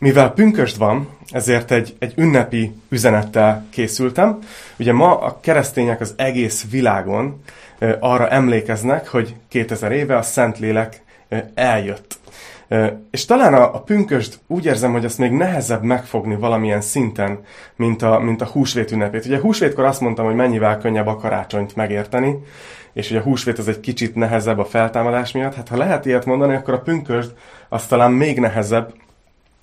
mivel pünkösd van, ezért egy, egy ünnepi üzenettel készültem. Ugye ma a keresztények az egész világon arra emlékeznek, hogy 2000 éve a Szentlélek eljött. És talán a, a pünkösd úgy érzem, hogy azt még nehezebb megfogni valamilyen szinten, mint a, mint a húsvét ünnepét. Ugye húsvétkor azt mondtam, hogy mennyivel könnyebb a karácsonyt megérteni, és hogy a húsvét az egy kicsit nehezebb a feltámadás miatt. Hát ha lehet ilyet mondani, akkor a pünkösd az talán még nehezebb,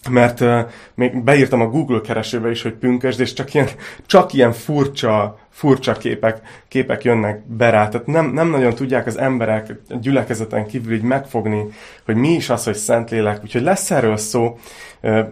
mert uh, még beírtam a Google keresőbe is, hogy pünkösd, és csak ilyen, csak ilyen furcsa, furcsa képek, képek jönnek be rá. Tehát nem, nem nagyon tudják az emberek gyülekezeten kívül így megfogni, hogy mi is az, hogy Szentlélek. Úgyhogy lesz erről szó. Uh,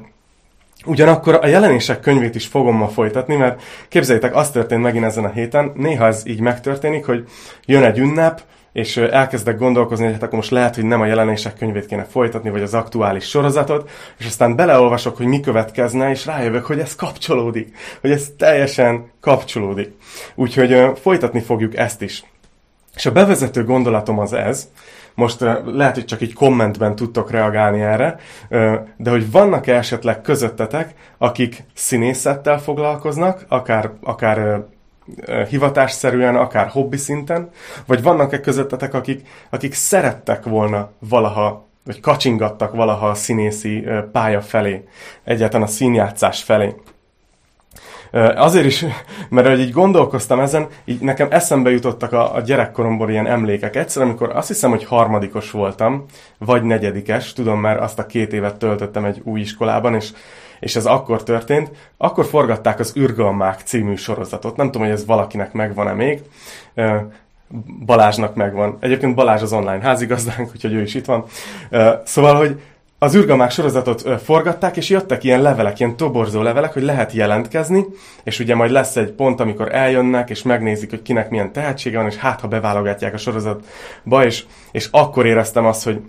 Ugyanakkor a jelenések könyvét is fogom ma folytatni, mert képzeljétek, az történt megint ezen a héten, néha ez így megtörténik, hogy jön egy ünnep, és elkezdek gondolkozni, hogy hát akkor most lehet, hogy nem a jelenések könyvét kéne folytatni, vagy az aktuális sorozatot, és aztán beleolvasok, hogy mi következne, és rájövök, hogy ez kapcsolódik, hogy ez teljesen kapcsolódik. Úgyhogy folytatni fogjuk ezt is. És a bevezető gondolatom az ez, most lehet, hogy csak egy kommentben tudtok reagálni erre, de hogy vannak-e esetleg közöttetek, akik színészettel foglalkoznak, akár, akár hivatásszerűen, akár hobbi szinten, vagy vannak-e közöttetek, akik, akik szerettek volna valaha, vagy kacsingattak valaha a színészi pálya felé, egyáltalán a színjátszás felé. Azért is, mert hogy így gondolkoztam ezen, így nekem eszembe jutottak a, a gyerekkoromból ilyen emlékek. Egyszer, amikor azt hiszem, hogy harmadikos voltam, vagy negyedikes, tudom, mert azt a két évet töltöttem egy új iskolában, és és ez akkor történt, akkor forgatták az Ürgalmák című sorozatot. Nem tudom, hogy ez valakinek megvan-e még. Balázsnak megvan. Egyébként Balázs az online házigazdánk, úgyhogy ő is itt van. Szóval, hogy az űrgamák sorozatot forgatták, és jöttek ilyen levelek, ilyen toborzó levelek, hogy lehet jelentkezni, és ugye majd lesz egy pont, amikor eljönnek, és megnézik, hogy kinek milyen tehetsége van, és hát, ha beválogatják a sorozatba, és, és akkor éreztem azt, hogy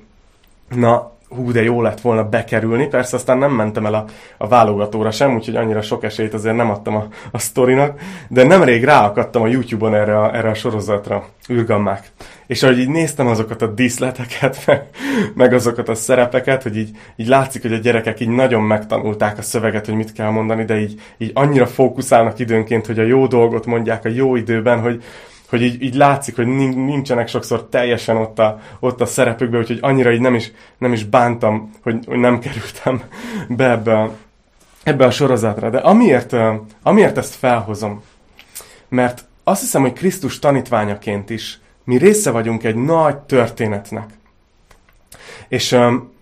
na, hú, de jó lett volna bekerülni. Persze aztán nem mentem el a, a válogatóra sem, úgyhogy annyira sok esélyt azért nem adtam a, a sztorinak, de nemrég ráakadtam a YouTube-on erre a, erre a sorozatra, űrgammák. És ahogy így néztem azokat a díszleteket, meg, meg azokat a szerepeket, hogy így, így látszik, hogy a gyerekek így nagyon megtanulták a szöveget, hogy mit kell mondani, de így, így annyira fókuszálnak időnként, hogy a jó dolgot mondják a jó időben, hogy, hogy így, így látszik, hogy nincsenek sokszor teljesen ott a, ott a szerepükben, úgyhogy annyira így nem is, nem is bántam, hogy, hogy nem kerültem be ebbe a, ebbe a sorozatra. De amiért, amiért ezt felhozom, mert azt hiszem, hogy Krisztus tanítványaként is mi része vagyunk egy nagy történetnek. És um,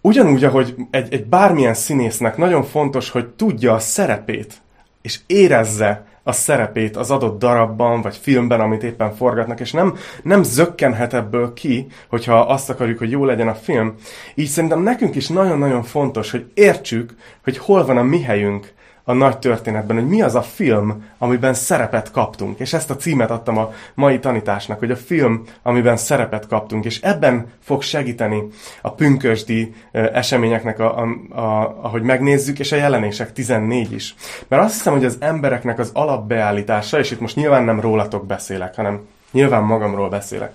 ugyanúgy, ahogy egy, egy bármilyen színésznek nagyon fontos, hogy tudja a szerepét, és érezze a szerepét az adott darabban, vagy filmben, amit éppen forgatnak, és nem, nem zökkenhet ebből ki, hogyha azt akarjuk, hogy jó legyen a film. Így szerintem nekünk is nagyon-nagyon fontos, hogy értsük, hogy hol van a mi helyünk a nagy történetben, hogy mi az a film, amiben szerepet kaptunk. És ezt a címet adtam a mai tanításnak, hogy a film, amiben szerepet kaptunk. És ebben fog segíteni a pünkösdi eseményeknek, a, a, a, ahogy megnézzük, és a jelenések 14 is. Mert azt hiszem, hogy az embereknek az alapbeállítása, és itt most nyilván nem rólatok beszélek, hanem nyilván magamról beszélek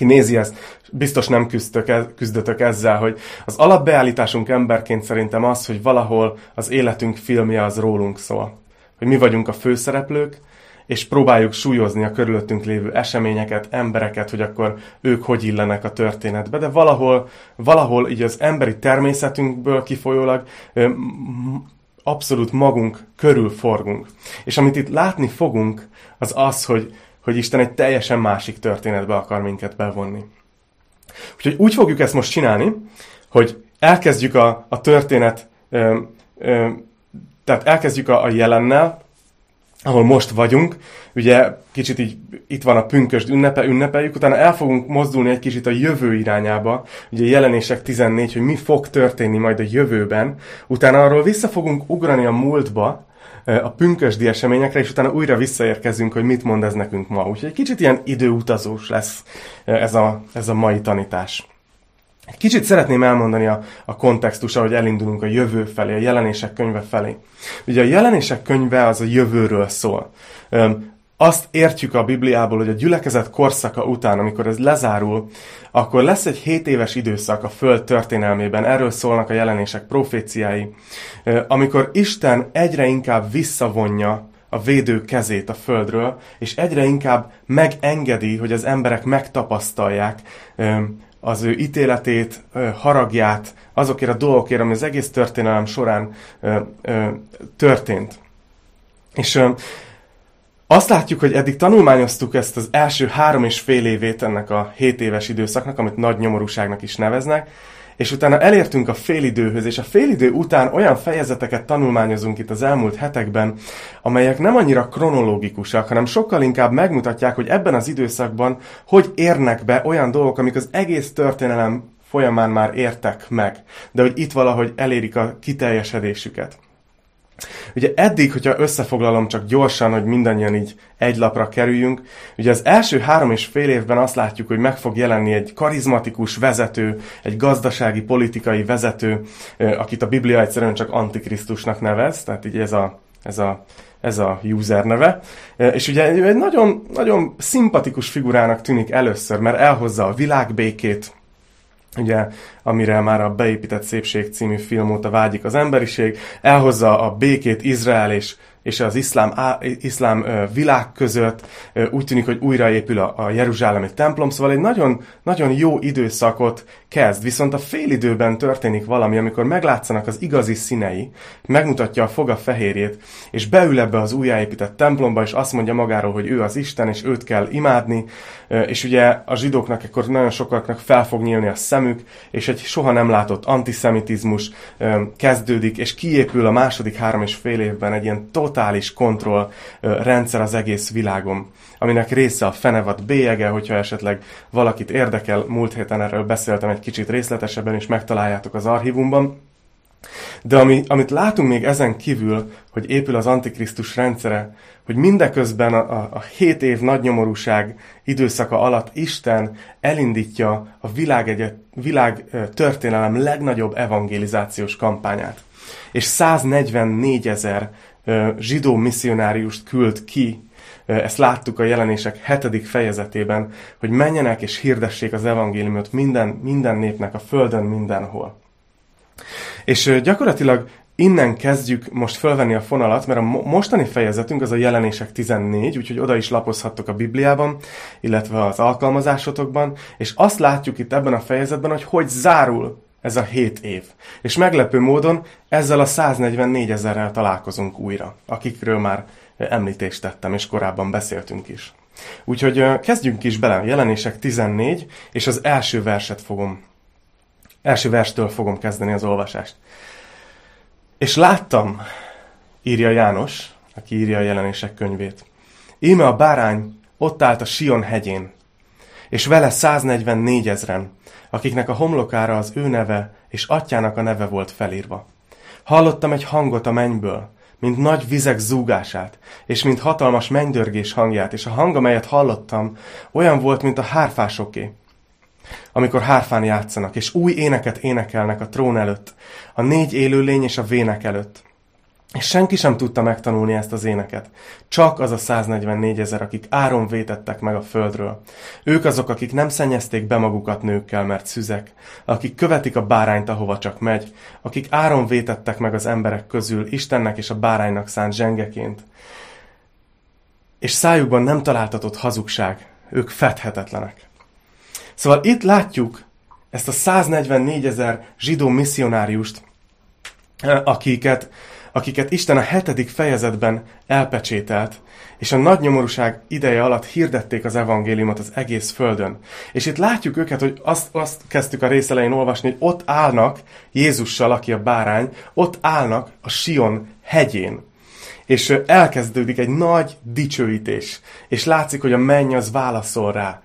aki nézi ezt, biztos nem küzdök, küzdötök ezzel, hogy az alapbeállításunk emberként szerintem az, hogy valahol az életünk filmje az rólunk szól. Hogy mi vagyunk a főszereplők, és próbáljuk súlyozni a körülöttünk lévő eseményeket, embereket, hogy akkor ők hogy illenek a történetbe, de valahol, valahol így az emberi természetünkből kifolyólag abszolút magunk körül forgunk. És amit itt látni fogunk, az az, hogy hogy Isten egy teljesen másik történetbe akar minket bevonni. Úgyhogy úgy fogjuk ezt most csinálni, hogy elkezdjük a, a történet, ö, ö, tehát elkezdjük a, a jelennel, ahol most vagyunk, ugye kicsit így itt van a pünkösd ünnepe, ünnepeljük, utána el fogunk mozdulni egy kicsit a jövő irányába, ugye jelenések 14, hogy mi fog történni majd a jövőben, utána arról vissza fogunk ugrani a múltba, a pünkösdi eseményekre, és utána újra visszaérkezünk, hogy mit mond ez nekünk ma. Úgyhogy kicsit ilyen időutazós lesz ez a, ez a mai tanítás. Kicsit szeretném elmondani a, a kontextus, ahogy elindulunk a jövő felé, a jelenések könyve felé. Ugye a jelenések könyve az a jövőről szól. Azt értjük a Bibliából, hogy a gyülekezet korszaka után, amikor ez lezárul, akkor lesz egy 7 éves időszak a Föld történelmében, erről szólnak a jelenések proféciái, amikor Isten egyre inkább visszavonja a védő kezét a földről, és egyre inkább megengedi, hogy az emberek megtapasztalják az ő ítéletét, haragját, azokért a dolgokért, ami az egész történelem során történt. És azt látjuk, hogy eddig tanulmányoztuk ezt az első három és fél évét ennek a hét éves időszaknak, amit nagy nyomorúságnak is neveznek, és utána elértünk a félidőhöz, és a félidő után olyan fejezeteket tanulmányozunk itt az elmúlt hetekben, amelyek nem annyira kronológikusak, hanem sokkal inkább megmutatják, hogy ebben az időszakban hogy érnek be olyan dolgok, amik az egész történelem folyamán már értek meg, de hogy itt valahogy elérik a kiteljesedésüket. Ugye eddig, hogyha összefoglalom csak gyorsan, hogy mindannyian így egy lapra kerüljünk, ugye az első három és fél évben azt látjuk, hogy meg fog jelenni egy karizmatikus vezető, egy gazdasági, politikai vezető, akit a Biblia egyszerűen csak Antikrisztusnak nevez, tehát így ez a, ez a ez a user neve. És ugye egy nagyon, nagyon szimpatikus figurának tűnik először, mert elhozza a világbékét, ugye, amire már a Beépített Szépség című film óta vágyik az emberiség, elhozza a békét Izrael és és az iszlám, á, iszlám világ között úgy tűnik, hogy újraépül a, a Jeruzsálemi templom, szóval egy nagyon, nagyon jó időszakot kezd, viszont a félidőben történik valami, amikor meglátszanak az igazi színei, megmutatja a foga fehérjét, és beül ebbe az újjáépített templomba, és azt mondja magáról, hogy ő az Isten, és őt kell imádni, és ugye a zsidóknak akkor nagyon sokaknak fel fog nyílni a szemük, és egy soha nem látott antiszemitizmus kezdődik, és kiépül a második három és fél évben egy ilyen totális kontroll rendszer az egész világon, aminek része a fenevad bélyege, hogyha esetleg valakit érdekel, múlt héten erről beszéltem egy kicsit részletesebben, és megtaláljátok az archívumban. De ami, amit látunk még ezen kívül, hogy épül az Antikrisztus rendszere, hogy mindeközben a, a, a hét év nagynyomorúság időszaka alatt Isten elindítja a világ, egyet, világ történelem legnagyobb evangelizációs kampányát. És 144 ezer zsidó misszionáriust küld ki, ezt láttuk a jelenések hetedik fejezetében, hogy menjenek és hirdessék az evangéliumot minden, minden népnek a földön mindenhol. És gyakorlatilag innen kezdjük most fölvenni a fonalat, mert a mostani fejezetünk az a jelenések 14, úgyhogy oda is lapozhattok a Bibliában, illetve az alkalmazásotokban, és azt látjuk itt ebben a fejezetben, hogy hogy zárul ez a 7 év. És meglepő módon ezzel a 144 ezerrel találkozunk újra, akikről már említést tettem, és korábban beszéltünk is. Úgyhogy kezdjünk is bele, jelenések 14, és az első verset fogom, első verstől fogom kezdeni az olvasást. És láttam, írja János, aki írja a jelenések könyvét. Íme a bárány ott állt a Sion hegyén, és vele 144 ezren, akiknek a homlokára az ő neve és atyának a neve volt felírva. Hallottam egy hangot a mennyből, mint nagy vizek zúgását, és mint hatalmas mennydörgés hangját, és a hang, amelyet hallottam, olyan volt, mint a hárfásoké, amikor hárfán játszanak, és új éneket énekelnek a trón előtt, a négy élőlény és a vének előtt. És senki sem tudta megtanulni ezt az éneket. Csak az a 144 ezer, akik áron vétettek meg a földről. Ők azok, akik nem szennyezték be magukat nőkkel, mert szüzek. Akik követik a bárányt, ahova csak megy. Akik áron vétettek meg az emberek közül, Istennek és a báránynak szánt zsengeként. És szájukban nem találtatott hazugság. Ők fedhetetlenek. Szóval itt látjuk ezt a 144 ezer zsidó misszionáriust, akiket akiket Isten a hetedik fejezetben elpecsételt, és a nagy nyomorúság ideje alatt hirdették az evangéliumot az egész földön. És itt látjuk őket, hogy azt, azt kezdtük a rész elején olvasni, hogy ott állnak Jézussal, aki a bárány, ott állnak a Sion hegyén és elkezdődik egy nagy dicsőítés, és látszik, hogy a menny az válaszol rá,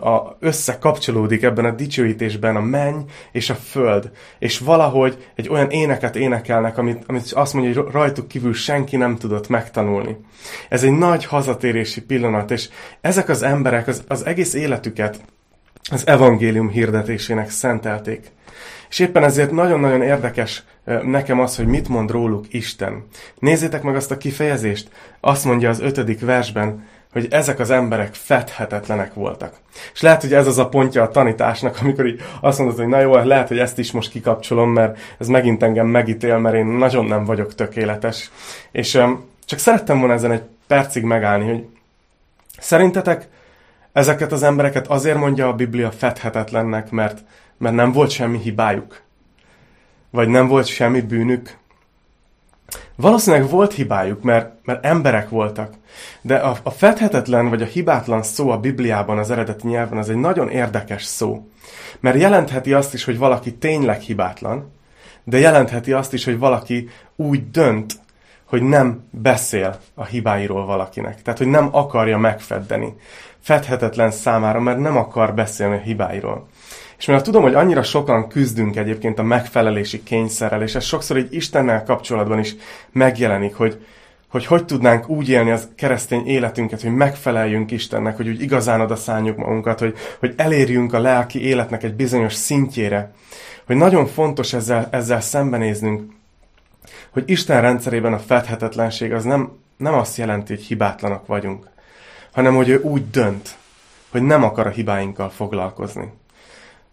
a, összekapcsolódik ebben a dicsőítésben a menny és a föld, és valahogy egy olyan éneket énekelnek, amit, amit azt mondja, hogy rajtuk kívül senki nem tudott megtanulni. Ez egy nagy hazatérési pillanat, és ezek az emberek az, az egész életüket az evangélium hirdetésének szentelték. És éppen ezért nagyon-nagyon érdekes nekem az, hogy mit mond róluk Isten. Nézzétek meg azt a kifejezést. Azt mondja az ötödik versben, hogy ezek az emberek fedhetetlenek voltak. És lehet, hogy ez az a pontja a tanításnak, amikor így azt mondod, hogy na jó, lehet, hogy ezt is most kikapcsolom, mert ez megint engem megítél, mert én nagyon nem vagyok tökéletes. És um, csak szerettem volna ezen egy percig megállni, hogy szerintetek ezeket az embereket azért mondja a Biblia fedhetetlennek, mert, mert nem volt semmi hibájuk? Vagy nem volt semmi bűnük? Valószínűleg volt hibájuk, mert, mert emberek voltak. De a, a fedhetetlen vagy a hibátlan szó a Bibliában, az eredeti nyelven, az egy nagyon érdekes szó. Mert jelentheti azt is, hogy valaki tényleg hibátlan, de jelentheti azt is, hogy valaki úgy dönt, hogy nem beszél a hibáiról valakinek. Tehát, hogy nem akarja megfeddeni. Fedhetetlen számára, mert nem akar beszélni a hibáiról. És mivel tudom, hogy annyira sokan küzdünk egyébként a megfelelési kényszerrel, és ez sokszor egy Istennel kapcsolatban is megjelenik, hogy, hogy hogy tudnánk úgy élni az keresztény életünket, hogy megfeleljünk Istennek, hogy úgy igazán oda szálljuk magunkat, hogy, hogy elérjünk a lelki életnek egy bizonyos szintjére. Hogy nagyon fontos ezzel, ezzel szembenéznünk, hogy Isten rendszerében a fedhetetlenség az nem, nem azt jelenti, hogy hibátlanak vagyunk, hanem hogy ő úgy dönt, hogy nem akar a hibáinkkal foglalkozni.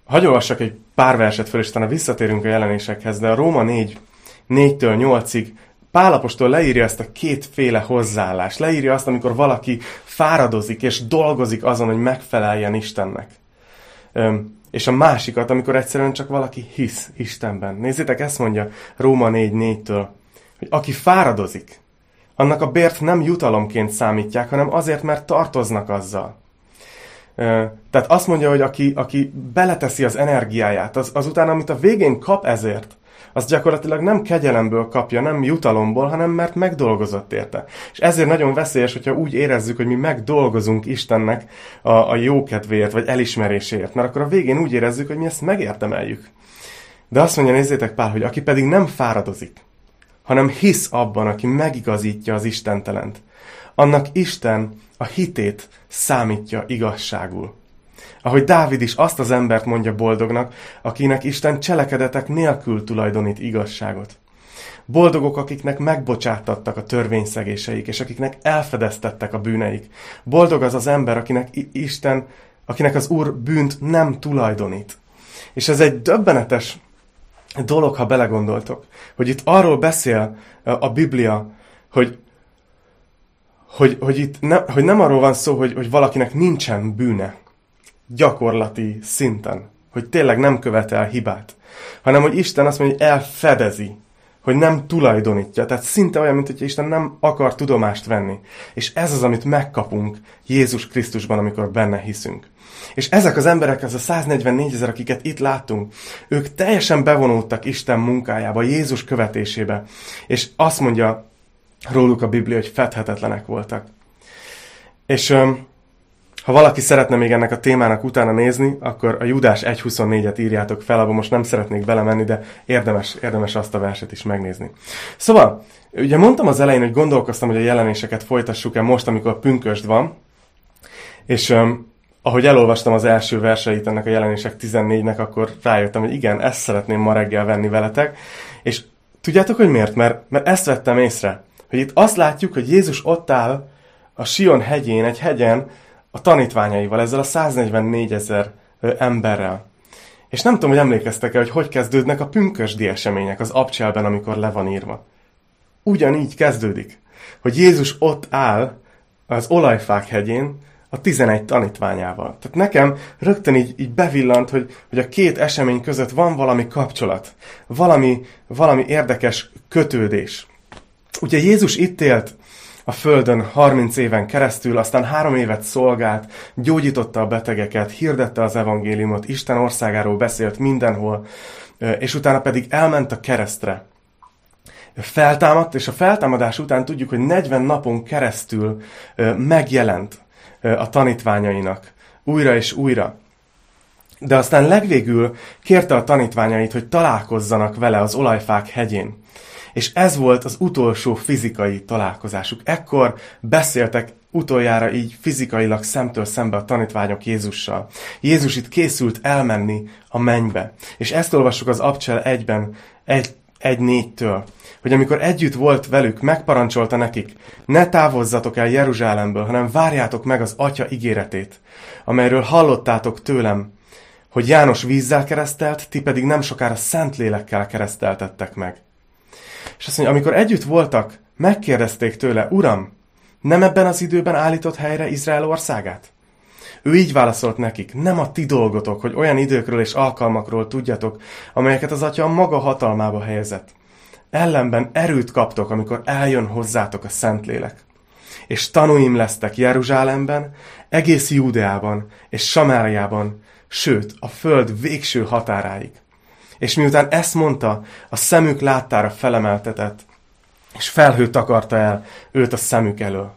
Hagy olvassak egy pár verset föl, és utána visszatérünk a jelenésekhez, de a Róma 4, 4-től 8-ig Pálapostól leírja ezt a kétféle hozzáállást. Leírja azt, amikor valaki fáradozik és dolgozik azon, hogy megfeleljen Istennek. Öm, és a másikat, amikor egyszerűen csak valaki hisz Istenben. Nézzétek, ezt mondja Róma 4.4-től, hogy aki fáradozik, annak a bért nem jutalomként számítják, hanem azért, mert tartoznak azzal. Tehát azt mondja, hogy aki, aki beleteszi az energiáját, az, azután, amit a végén kap ezért, az gyakorlatilag nem kegyelemből kapja, nem jutalomból, hanem mert megdolgozott érte. És ezért nagyon veszélyes, hogyha úgy érezzük, hogy mi megdolgozunk Istennek a, a jókedvéért, vagy elismeréséért, mert akkor a végén úgy érezzük, hogy mi ezt megérdemeljük. De azt mondja, nézzétek Pál, hogy aki pedig nem fáradozik, hanem hisz abban, aki megigazítja az Istentelent, annak Isten a hitét számítja igazságul. Ahogy Dávid is azt az embert mondja boldognak, akinek Isten cselekedetek nélkül tulajdonít igazságot. Boldogok, akiknek megbocsátattak a törvényszegéseik, és akiknek elfedeztettek a bűneik. Boldog az az ember, akinek Isten, akinek az Úr bűnt nem tulajdonít. És ez egy döbbenetes dolog, ha belegondoltok, hogy itt arról beszél a Biblia, hogy hogy, hogy itt ne, hogy nem arról van szó, hogy, hogy valakinek nincsen bűne gyakorlati szinten, hogy tényleg nem követel hibát, hanem hogy Isten azt mondja, hogy elfedezi, hogy nem tulajdonítja. Tehát szinte olyan, mint hogy Isten nem akar tudomást venni. És ez az, amit megkapunk Jézus Krisztusban, amikor benne hiszünk. És ezek az emberek, az a 144 ezer, akiket itt láttunk, ők teljesen bevonultak Isten munkájába, Jézus követésébe. És azt mondja róluk a Biblia, hogy fedhetetlenek voltak. És ha valaki szeretne még ennek a témának utána nézni, akkor a Judás 1.24-et írjátok fel, abban most nem szeretnék belemenni, de érdemes, érdemes azt a verset is megnézni. Szóval, ugye mondtam az elején, hogy gondolkoztam, hogy a jelenéseket folytassuk-e most, amikor pünkösd van, és um, ahogy elolvastam az első verseit ennek a jelenések 14-nek, akkor rájöttem, hogy igen, ezt szeretném ma reggel venni veletek, és tudjátok, hogy miért? Mert, mert ezt vettem észre hogy itt azt látjuk, hogy Jézus ott áll a Sion hegyén, egy hegyen, a tanítványaival, ezzel a 144 ezer emberrel. És nem tudom, hogy emlékeztek-e, hogy hogy kezdődnek a pünkösdi események az abcselben, amikor le van írva. Ugyanígy kezdődik, hogy Jézus ott áll az olajfák hegyén, a 11 tanítványával. Tehát nekem rögtön így, így bevillant, hogy, hogy a két esemény között van valami kapcsolat, valami, valami érdekes kötődés. Ugye Jézus itt élt a Földön 30 éven keresztül, aztán három évet szolgált, gyógyította a betegeket, hirdette az evangéliumot, Isten országáról beszélt mindenhol, és utána pedig elment a keresztre. Feltámadt, és a feltámadás után tudjuk, hogy 40 napon keresztül megjelent a tanítványainak újra és újra. De aztán legvégül kérte a tanítványait, hogy találkozzanak vele az olajfák hegyén. És ez volt az utolsó fizikai találkozásuk. Ekkor beszéltek utoljára így fizikailag szemtől szembe a tanítványok Jézussal. Jézus itt készült elmenni a mennybe. És ezt olvassuk az Abcsel egyben, egy, 1.4-től, hogy amikor együtt volt velük, megparancsolta nekik, ne távozzatok el Jeruzsálemből, hanem várjátok meg az Atya ígéretét, amelyről hallottátok tőlem, hogy János vízzel keresztelt, ti pedig nem sokára szent lélekkel kereszteltettek meg. És azt mondja, amikor együtt voltak, megkérdezték tőle, Uram, nem ebben az időben állított helyre Izrael országát? Ő így válaszolt nekik, nem a ti dolgotok, hogy olyan időkről és alkalmakról tudjatok, amelyeket az atya maga hatalmába helyezett. Ellenben erőt kaptok, amikor eljön hozzátok a Szentlélek. És tanúim lesztek Jeruzsálemben, egész Júdeában és Samáriában, sőt, a föld végső határáig. És miután ezt mondta, a szemük láttára felemeltetett, és felhő takarta el őt a szemük elől.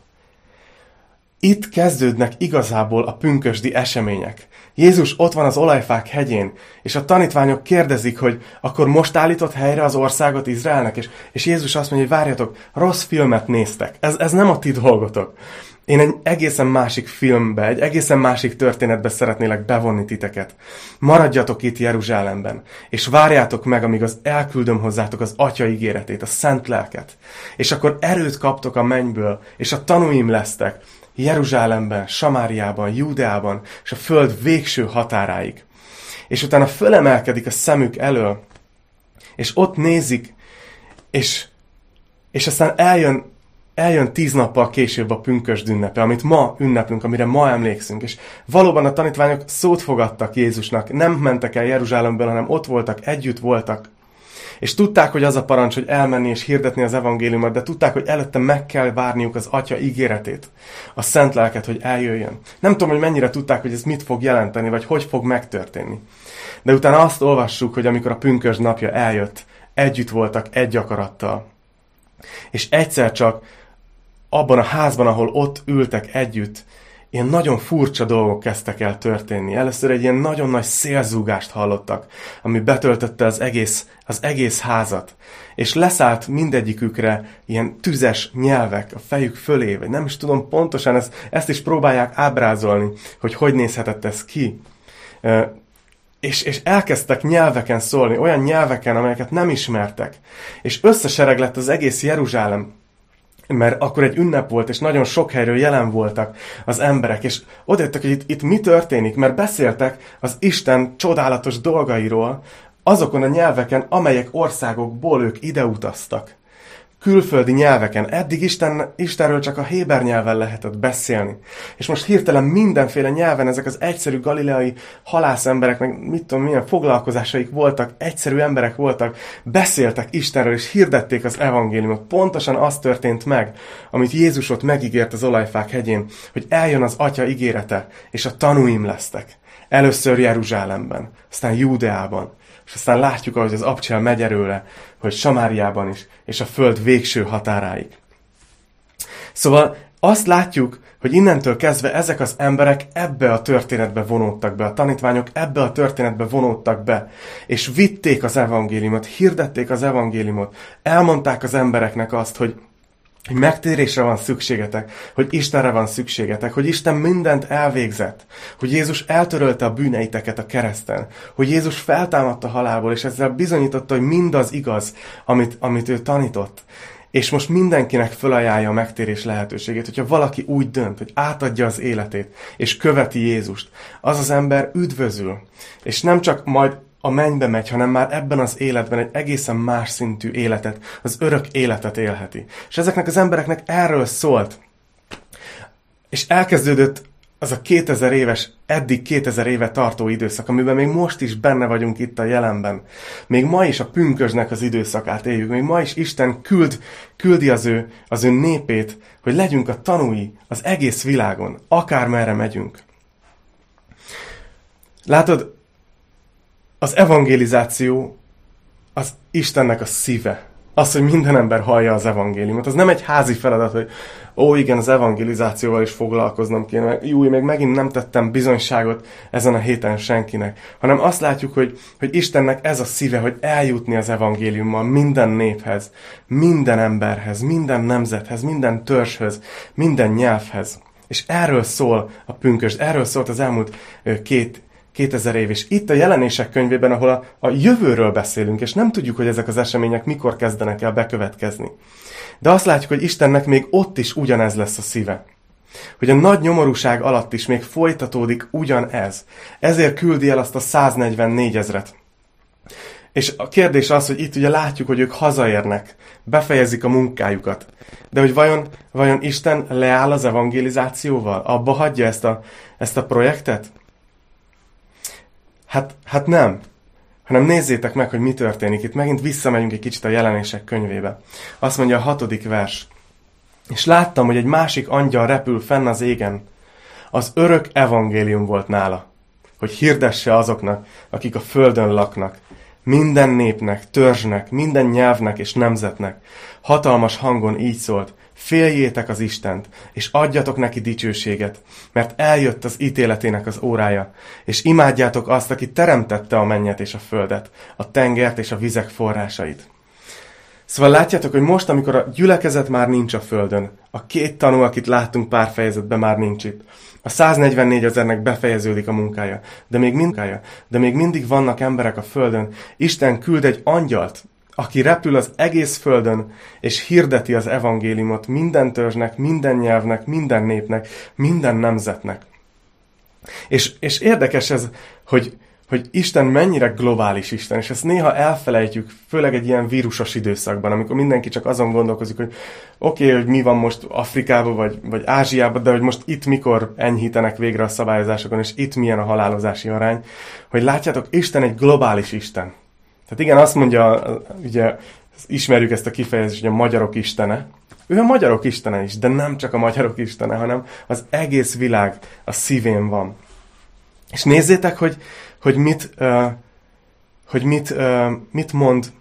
Itt kezdődnek igazából a pünkösdi események. Jézus ott van az olajfák hegyén, és a tanítványok kérdezik, hogy akkor most állított helyre az országot Izraelnek, és, és Jézus azt mondja, hogy várjatok, rossz filmet néztek. Ez, ez nem a ti dolgotok. Én egy egészen másik filmbe, egy egészen másik történetbe szeretnélek bevonni titeket. Maradjatok itt Jeruzsálemben, és várjátok meg, amíg az elküldöm hozzátok az Atya ígéretét, a Szent Lelket. És akkor erőt kaptok a mennyből, és a tanúim lesztek Jeruzsálemben, Samáriában, Júdeában, és a föld végső határáig. És utána fölemelkedik a szemük elől, és ott nézik, és, és aztán eljön eljön tíz nappal később a pünkösd ünnepe, amit ma ünneplünk, amire ma emlékszünk. És valóban a tanítványok szót fogadtak Jézusnak, nem mentek el Jeruzsálemből, hanem ott voltak, együtt voltak. És tudták, hogy az a parancs, hogy elmenni és hirdetni az evangéliumot, de tudták, hogy előtte meg kell várniuk az Atya ígéretét, a szent lelket, hogy eljöjjön. Nem tudom, hogy mennyire tudták, hogy ez mit fog jelenteni, vagy hogy fog megtörténni. De utána azt olvassuk, hogy amikor a pünkösd napja eljött, együtt voltak egy akarattal. És egyszer csak abban a házban, ahol ott ültek együtt, ilyen nagyon furcsa dolgok kezdtek el történni. Először egy ilyen nagyon nagy szélzúgást hallottak, ami betöltötte az egész, az egész házat. És leszállt mindegyikükre ilyen tüzes nyelvek a fejük fölé, vagy nem is tudom pontosan, ezt, ezt is próbálják ábrázolni, hogy hogy nézhetett ez ki. És, és elkezdtek nyelveken szólni, olyan nyelveken, amelyeket nem ismertek. És összesereg lett az egész Jeruzsálem mert akkor egy ünnep volt, és nagyon sok helyről jelen voltak az emberek, és odajöttek, hogy itt, itt mi történik, mert beszéltek az Isten csodálatos dolgairól, azokon a nyelveken, amelyek országokból ők ideutaztak külföldi nyelveken. Eddig Isten, Istenről csak a héber nyelven lehetett beszélni. És most hirtelen mindenféle nyelven ezek az egyszerű galileai halászemberek, meg mit tudom, milyen foglalkozásaik voltak, egyszerű emberek voltak, beszéltek Istenről, és hirdették az evangéliumot. Pontosan az történt meg, amit Jézus ott megígért az olajfák hegyén, hogy eljön az Atya ígérete, és a tanúim lesztek. Először Jeruzsálemben, aztán Júdeában, és aztán látjuk, ahogy az abcsel megy erőle, hogy Samáriában is, és a föld végső határáig. Szóval azt látjuk, hogy innentől kezdve ezek az emberek ebbe a történetbe vonódtak be, a tanítványok ebbe a történetbe vonódtak be, és vitték az evangéliumot, hirdették az evangéliumot, elmondták az embereknek azt, hogy hogy megtérésre van szükségetek, hogy Istenre van szükségetek, hogy Isten mindent elvégzett, hogy Jézus eltörölte a bűneiteket a kereszten, hogy Jézus feltámadta halálból, és ezzel bizonyította, hogy mindaz igaz, amit, amit ő tanított. És most mindenkinek fölajánlja a megtérés lehetőségét, hogyha valaki úgy dönt, hogy átadja az életét, és követi Jézust, az az ember üdvözül. És nem csak majd a mennybe megy, hanem már ebben az életben egy egészen más szintű életet, az örök életet élheti. És ezeknek az embereknek erről szólt. És elkezdődött az a 2000 éves, eddig 2000 éve tartó időszak, amiben még most is benne vagyunk itt a jelenben. Még ma is a pünkösnek az időszakát éljük, még ma is Isten küld, küldi az ő, az ő népét, hogy legyünk a tanúi az egész világon, akármerre megyünk. Látod, az evangelizáció az Istennek a szíve. Az, hogy minden ember hallja az evangéliumot. Az nem egy házi feladat, hogy ó, igen, az evangelizációval is foglalkoznom kéne. Jó, még megint nem tettem bizonyságot ezen a héten senkinek. Hanem azt látjuk, hogy, hogy Istennek ez a szíve, hogy eljutni az evangéliummal minden néphez, minden emberhez, minden nemzethez, minden törzshöz, minden nyelvhez. És erről szól a pünkösd, erről szólt az elmúlt két 2000 év. És itt a jelenések könyvében, ahol a, a jövőről beszélünk, és nem tudjuk, hogy ezek az események mikor kezdenek el bekövetkezni. De azt látjuk, hogy Istennek még ott is ugyanez lesz a szíve. Hogy a nagy nyomorúság alatt is még folytatódik ugyanez. Ezért küldi el azt a 144 ezret. És a kérdés az, hogy itt ugye látjuk, hogy ők hazaérnek, befejezik a munkájukat. De hogy vajon, vajon Isten leáll az evangelizációval? Abba hagyja ezt a, ezt a projektet? Hát, hát nem. Hanem nézzétek meg, hogy mi történik. Itt megint visszamegyünk egy kicsit a jelenések könyvébe. Azt mondja a hatodik vers. És láttam, hogy egy másik angyal repül fenn az égen. Az örök evangélium volt nála, hogy hirdesse azoknak, akik a földön laknak, minden népnek, törzsnek, minden nyelvnek és nemzetnek. Hatalmas hangon így szólt, féljétek az Istent, és adjatok neki dicsőséget, mert eljött az ítéletének az órája, és imádjátok azt, aki teremtette a mennyet és a földet, a tengert és a vizek forrásait. Szóval látjátok, hogy most, amikor a gyülekezet már nincs a földön, a két tanú, akit láttunk pár fejezetben, már nincs itt, a 144 ezernek befejeződik a munkája, de még, munkája, de még mindig vannak emberek a földön. Isten küld egy angyalt, aki repül az egész földön, és hirdeti az evangéliumot minden törzsnek, minden nyelvnek, minden népnek, minden nemzetnek. És, és érdekes ez, hogy hogy Isten mennyire globális Isten, és ezt néha elfelejtjük, főleg egy ilyen vírusos időszakban, amikor mindenki csak azon gondolkozik, hogy oké, okay, hogy mi van most Afrikában, vagy, vagy Ázsiában, de hogy most itt mikor enyhítenek végre a szabályozásokon, és itt milyen a halálozási arány, hogy látjátok, Isten egy globális Isten. Tehát igen, azt mondja, ugye ismerjük ezt a kifejezést, hogy a magyarok istene, ő a magyarok istene is, de nem csak a magyarok istene, hanem az egész világ a szívén van. És nézzétek, hogy, hogy mit, uh, hogy mit, uh, mit mond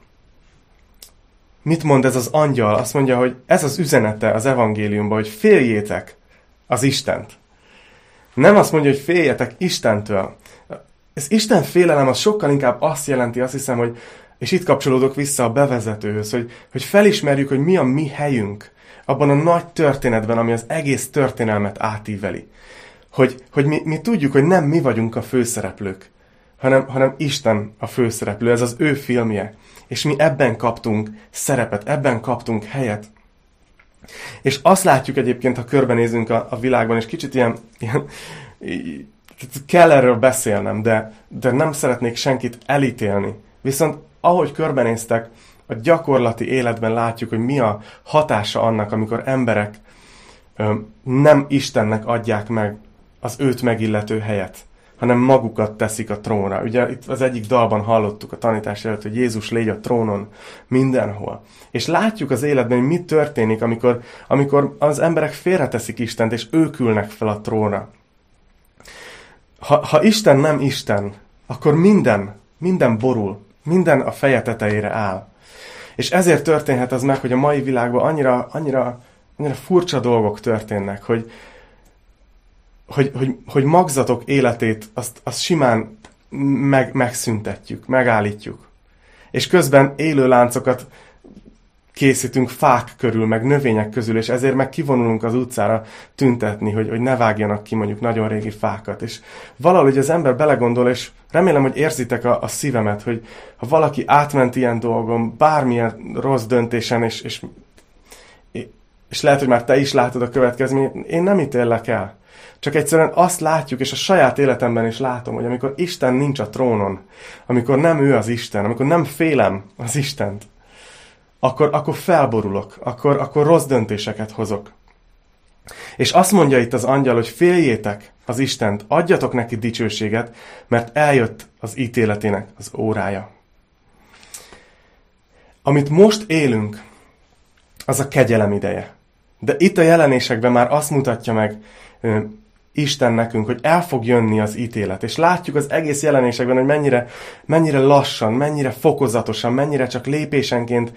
mit mond ez az angyal? Azt mondja, hogy ez az üzenete az evangéliumban, hogy féljétek az Istent. Nem azt mondja, hogy féljetek Istentől. Ez Isten félelem az sokkal inkább azt jelenti, azt hiszem, hogy, és itt kapcsolódok vissza a bevezetőhöz, hogy, hogy felismerjük, hogy mi a mi helyünk abban a nagy történetben, ami az egész történelmet átíveli. Hogy, hogy mi, mi tudjuk, hogy nem mi vagyunk a főszereplők, hanem, hanem Isten a főszereplő, ez az ő filmje. És mi ebben kaptunk szerepet, ebben kaptunk helyet. És azt látjuk egyébként, ha körbenézünk a, a világban, és kicsit ilyen, ilyen kell erről beszélnem, de, de nem szeretnék senkit elítélni. Viszont ahogy körbenéztek, a gyakorlati életben látjuk, hogy mi a hatása annak, amikor emberek ö, nem Istennek adják meg az őt megillető helyet hanem magukat teszik a trónra. Ugye itt az egyik dalban hallottuk a tanítás előtt, hogy Jézus légy a trónon mindenhol. És látjuk az életben, hogy mi történik, amikor, amikor az emberek félreteszik Istent, és ők ülnek fel a trónra. Ha, ha Isten nem Isten, akkor minden, minden borul, minden a feje tetejére áll. És ezért történhet az meg, hogy a mai világban annyira, annyira, annyira furcsa dolgok történnek, hogy, hogy, hogy, hogy magzatok életét azt, azt simán meg, megszüntetjük, megállítjuk. És közben élő láncokat készítünk fák körül, meg növények közül, és ezért meg kivonulunk az utcára tüntetni, hogy, hogy ne vágjanak ki mondjuk nagyon régi fákat. És valahogy az ember belegondol, és remélem, hogy érzitek a, a szívemet, hogy ha valaki átment ilyen dolgon, bármilyen rossz döntésen, és, és, és lehet, hogy már te is látod a következményt, én nem ítélek el. Csak egyszerűen azt látjuk, és a saját életemben is látom, hogy amikor Isten nincs a trónon, amikor nem ő az Isten, amikor nem félem az Istent, akkor, akkor felborulok, akkor, akkor rossz döntéseket hozok. És azt mondja itt az angyal, hogy féljétek az Istent, adjatok neki dicsőséget, mert eljött az ítéletének az órája. Amit most élünk, az a kegyelem ideje. De itt a jelenésekben már azt mutatja meg Isten nekünk, hogy el fog jönni az ítélet. És látjuk az egész jelenésekben, hogy mennyire, mennyire lassan, mennyire fokozatosan, mennyire csak lépésenként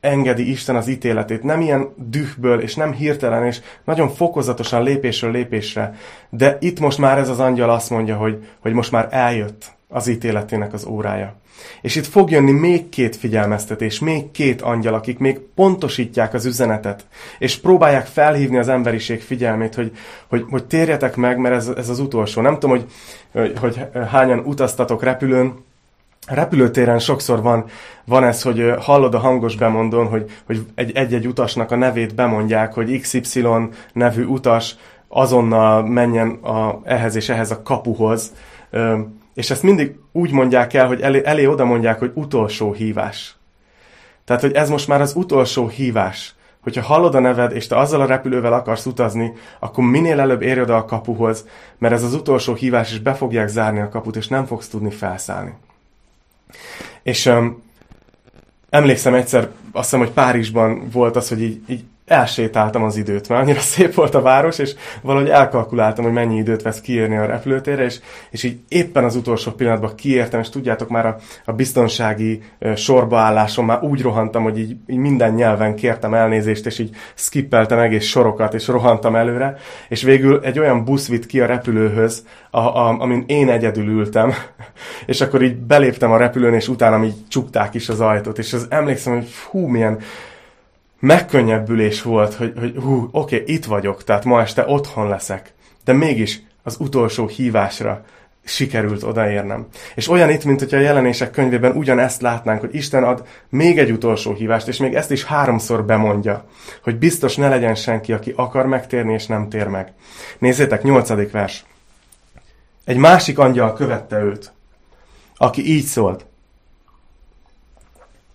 engedi Isten az ítéletét. Nem ilyen dühből, és nem hirtelen, és nagyon fokozatosan lépésről lépésre. De itt most már ez az angyal azt mondja, hogy, hogy most már eljött az ítéletének az órája. És itt fog jönni még két figyelmeztetés, még két angyal, akik még pontosítják az üzenetet, és próbálják felhívni az emberiség figyelmét, hogy, hogy, hogy térjetek meg, mert ez, ez az utolsó. Nem tudom, hogy, hogy, hogy hányan utaztatok repülőn, repülőtéren sokszor van, van ez, hogy hallod a hangos bemondón, hogy, hogy egy-egy utasnak a nevét bemondják, hogy XY nevű utas azonnal menjen a, ehhez és ehhez a kapuhoz. És ezt mindig úgy mondják el, hogy elé, elé oda mondják, hogy utolsó hívás. Tehát, hogy ez most már az utolsó hívás. Hogyha hallod a neved, és te azzal a repülővel akarsz utazni, akkor minél előbb érj oda a kapuhoz, mert ez az utolsó hívás, és be fogják zárni a kaput, és nem fogsz tudni felszállni. És um, emlékszem egyszer, azt hiszem, hogy Párizsban volt az, hogy így, így elsétáltam az időt, mert annyira szép volt a város, és valahogy elkalkuláltam, hogy mennyi időt vesz kiérni a repülőtérre, és, és így éppen az utolsó pillanatban kiértem, és tudjátok már a, a biztonsági sorbaálláson már úgy rohantam, hogy így, így minden nyelven kértem elnézést, és így skippeltem egész sorokat, és rohantam előre, és végül egy olyan busz vitt ki a repülőhöz, a, a, amin én egyedül ültem, és akkor így beléptem a repülőn, és utána így csukták is az ajtót, és az emlékszem, hogy hú, milyen megkönnyebbülés volt, hogy, hogy hú, oké, itt vagyok, tehát ma este otthon leszek. De mégis az utolsó hívásra sikerült odaérnem. És olyan itt, mint hogyha a jelenések könyvében ugyanezt látnánk, hogy Isten ad még egy utolsó hívást, és még ezt is háromszor bemondja, hogy biztos ne legyen senki, aki akar megtérni, és nem tér meg. Nézzétek, nyolcadik vers. Egy másik angyal követte őt, aki így szólt.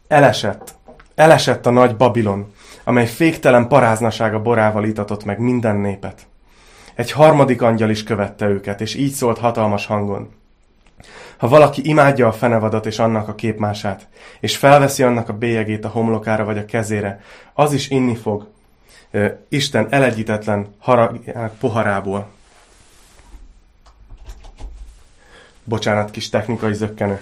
Elesett. Elesett a nagy Babilon, amely féktelen paráznasága borával itatott meg minden népet. Egy harmadik angyal is követte őket, és így szólt hatalmas hangon. Ha valaki imádja a fenevadat és annak a képmását, és felveszi annak a bélyegét a homlokára vagy a kezére, az is inni fog Isten elegyítetlen haragjának poharából. Bocsánat, kis technikai zökkenő.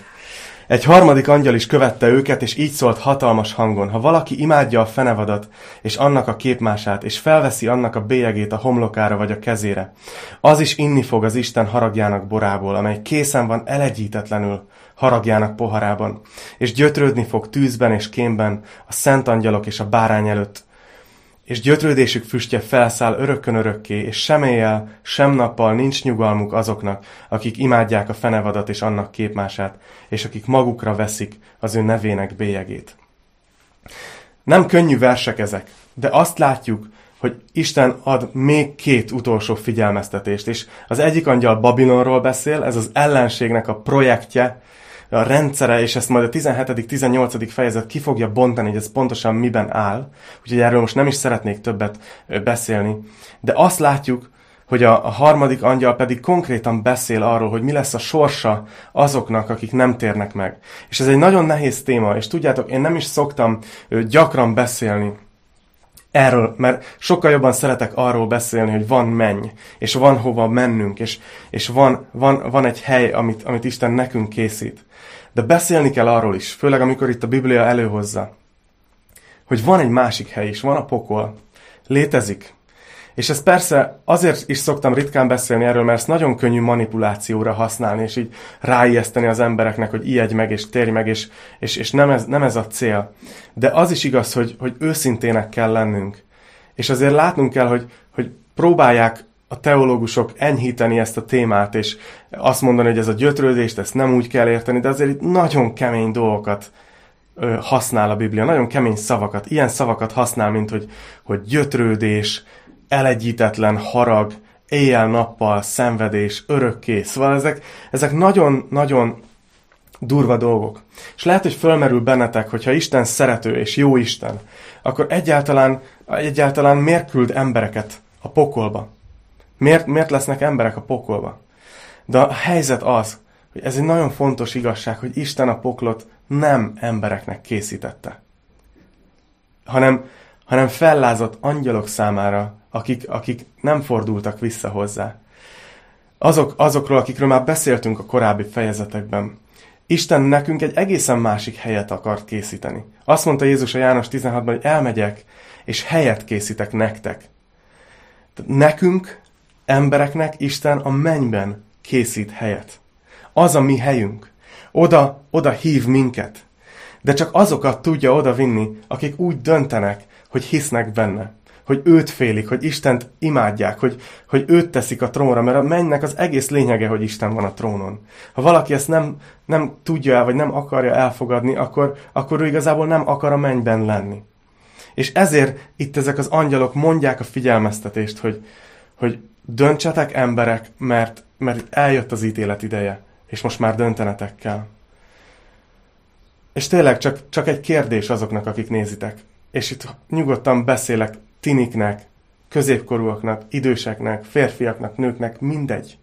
Egy harmadik angyal is követte őket, és így szólt hatalmas hangon. Ha valaki imádja a fenevadat, és annak a képmását, és felveszi annak a bélyegét a homlokára vagy a kezére, az is inni fog az Isten haragjának borából, amely készen van elegyítetlenül haragjának poharában, és gyötrődni fog tűzben és kémben a szent angyalok és a bárány előtt, és gyötrődésük füstje felszáll örökkön örökké, és sem éjjel, sem nappal nincs nyugalmuk azoknak, akik imádják a fenevadat és annak képmását, és akik magukra veszik az ő nevének bélyegét. Nem könnyű versek ezek, de azt látjuk, hogy Isten ad még két utolsó figyelmeztetést, és az egyik angyal Babilonról beszél, ez az ellenségnek a projektje, a rendszere, és ezt majd a 17.-18. fejezet ki fogja bontani, hogy ez pontosan miben áll. Úgyhogy erről most nem is szeretnék többet beszélni. De azt látjuk, hogy a, harmadik angyal pedig konkrétan beszél arról, hogy mi lesz a sorsa azoknak, akik nem térnek meg. És ez egy nagyon nehéz téma, és tudjátok, én nem is szoktam gyakran beszélni erről, mert sokkal jobban szeretek arról beszélni, hogy van menny, és van hova mennünk, és, és van, van, van egy hely, amit, amit Isten nekünk készít. De beszélni kell arról is, főleg amikor itt a Biblia előhozza, hogy van egy másik hely is, van a pokol, létezik. És ez persze azért is szoktam ritkán beszélni erről, mert ezt nagyon könnyű manipulációra használni, és így ráijeszteni az embereknek, hogy ijedj meg, és térj meg, és, és, és nem, ez, nem ez a cél. De az is igaz, hogy, hogy őszintének kell lennünk. És azért látnunk kell, hogy, hogy próbálják a teológusok enyhíteni ezt a témát, és azt mondani, hogy ez a gyötrődést, ezt nem úgy kell érteni, de azért itt nagyon kemény dolgokat használ a Biblia, nagyon kemény szavakat, ilyen szavakat használ, mint hogy, hogy gyötrődés, elegyítetlen harag, éjjel-nappal, szenvedés, örökké. Szóval ezek, ezek nagyon-nagyon durva dolgok. És lehet, hogy fölmerül bennetek, hogyha Isten szerető és jó Isten, akkor egyáltalán, egyáltalán miért küld embereket a pokolba? Miért, miért lesznek emberek a pokolba? De a helyzet az, hogy ez egy nagyon fontos igazság, hogy Isten a poklot nem embereknek készítette, hanem, hanem fellázott angyalok számára, akik, akik nem fordultak vissza hozzá. Azok, azokról, akikről már beszéltünk a korábbi fejezetekben. Isten nekünk egy egészen másik helyet akart készíteni. Azt mondta Jézus a János 16-ban, hogy elmegyek, és helyet készítek nektek. Nekünk embereknek Isten a mennyben készít helyet. Az a mi helyünk. Oda, oda hív minket. De csak azokat tudja oda vinni, akik úgy döntenek, hogy hisznek benne. Hogy őt félik, hogy Istent imádják, hogy, hogy őt teszik a trónra, mert a mennynek az egész lényege, hogy Isten van a trónon. Ha valaki ezt nem, nem tudja el, vagy nem akarja elfogadni, akkor, akkor ő igazából nem akar a mennyben lenni. És ezért itt ezek az angyalok mondják a figyelmeztetést, hogy, hogy döntsetek emberek, mert, mert eljött az ítélet ideje, és most már döntenetek kell. És tényleg csak, csak egy kérdés azoknak, akik nézitek. És itt nyugodtan beszélek tiniknek, középkorúaknak, időseknek, férfiaknak, nőknek, mindegy.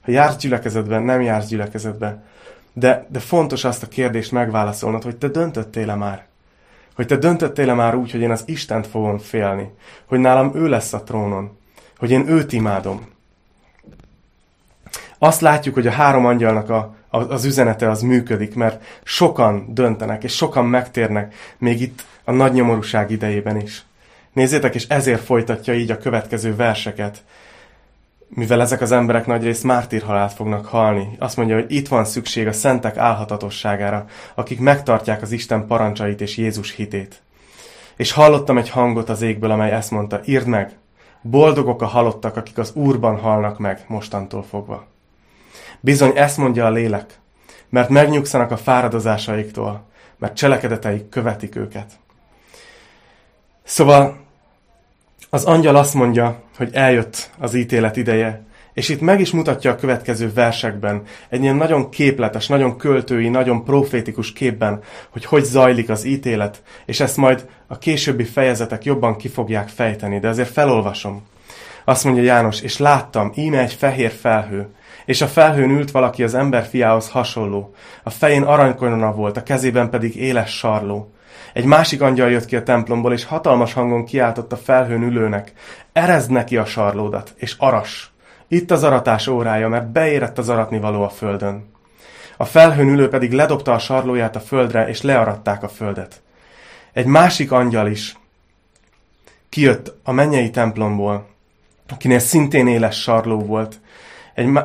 Ha jársz gyülekezetben, nem jársz gyülekezetben. De, de fontos azt a kérdést megválaszolnod, hogy te döntöttél-e már? Hogy te döntöttél-e már úgy, hogy én az Istent fogom félni? Hogy nálam ő lesz a trónon? Hogy én őt imádom? Azt látjuk, hogy a három angyalnak a, az üzenete az működik, mert sokan döntenek, és sokan megtérnek, még itt a nagy nyomorúság idejében is. Nézzétek, és ezért folytatja így a következő verseket. Mivel ezek az emberek nagyrészt mártírhalált fognak halni, azt mondja, hogy itt van szükség a szentek álhatatosságára, akik megtartják az Isten parancsait és Jézus hitét. És hallottam egy hangot az égből, amely ezt mondta, írd meg, boldogok a halottak, akik az Úrban halnak meg mostantól fogva. Bizony ezt mondja a lélek, mert megnyugszanak a fáradozásaiktól, mert cselekedeteik követik őket. Szóval az angyal azt mondja, hogy eljött az ítélet ideje, és itt meg is mutatja a következő versekben, egy ilyen nagyon képletes, nagyon költői, nagyon profétikus képben, hogy hogy zajlik az ítélet, és ezt majd a későbbi fejezetek jobban ki fogják fejteni, de azért felolvasom. Azt mondja János, és láttam, íme egy fehér felhő, és a felhőn ült valaki az ember fiához hasonló. A fején aranykorona volt, a kezében pedig éles sarló. Egy másik angyal jött ki a templomból, és hatalmas hangon kiáltott a felhőn ülőnek. Erezd neki a sarlódat, és aras. Itt az aratás órája, mert beérett az aratni való a földön. A felhőn ülő pedig ledobta a sarlóját a földre, és learatták a földet. Egy másik angyal is kijött a mennyei templomból, akinél szintén éles sarló volt. Egy,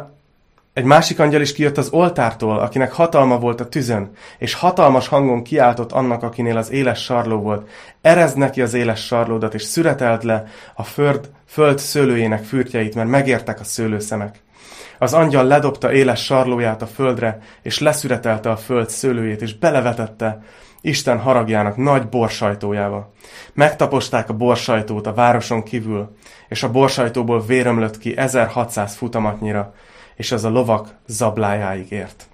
egy másik angyal is kijött az oltártól, akinek hatalma volt a tüzön, és hatalmas hangon kiáltott annak, akinél az éles sarló volt. Erezd neki az éles sarlódat, és szüretelt le a föld, föld szőlőjének fürtjeit, mert megértek a szőlőszemek. Az angyal ledobta éles sarlóját a földre, és leszüretelte a föld szőlőjét, és belevetette Isten haragjának nagy borsajtójába. Megtaposták a borsajtót a városon kívül, és a borsajtóból vérömlött ki 1600 futamatnyira, és az a lovak zablájáig ért.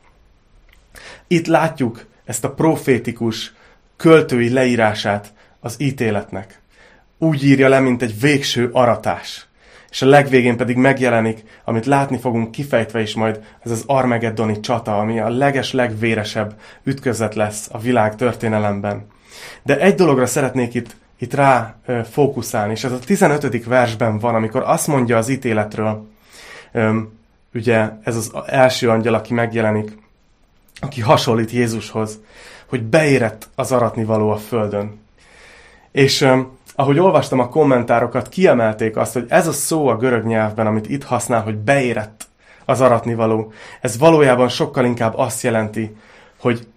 Itt látjuk ezt a profétikus, költői leírását az ítéletnek. Úgy írja le, mint egy végső aratás. És a legvégén pedig megjelenik, amit látni fogunk kifejtve is majd, ez az Armageddoni csata, ami a leges, legvéresebb ütközet lesz a világ történelemben. De egy dologra szeretnék itt, itt rá fókuszálni, és ez a 15. versben van, amikor azt mondja az ítéletről, ugye ez az első angyal, aki megjelenik, aki hasonlít Jézushoz, hogy beérett az aratni való a földön. És ahogy olvastam a kommentárokat, kiemelték azt, hogy ez a szó a görög nyelvben, amit itt használ, hogy beérett az aratni való, ez valójában sokkal inkább azt jelenti, hogy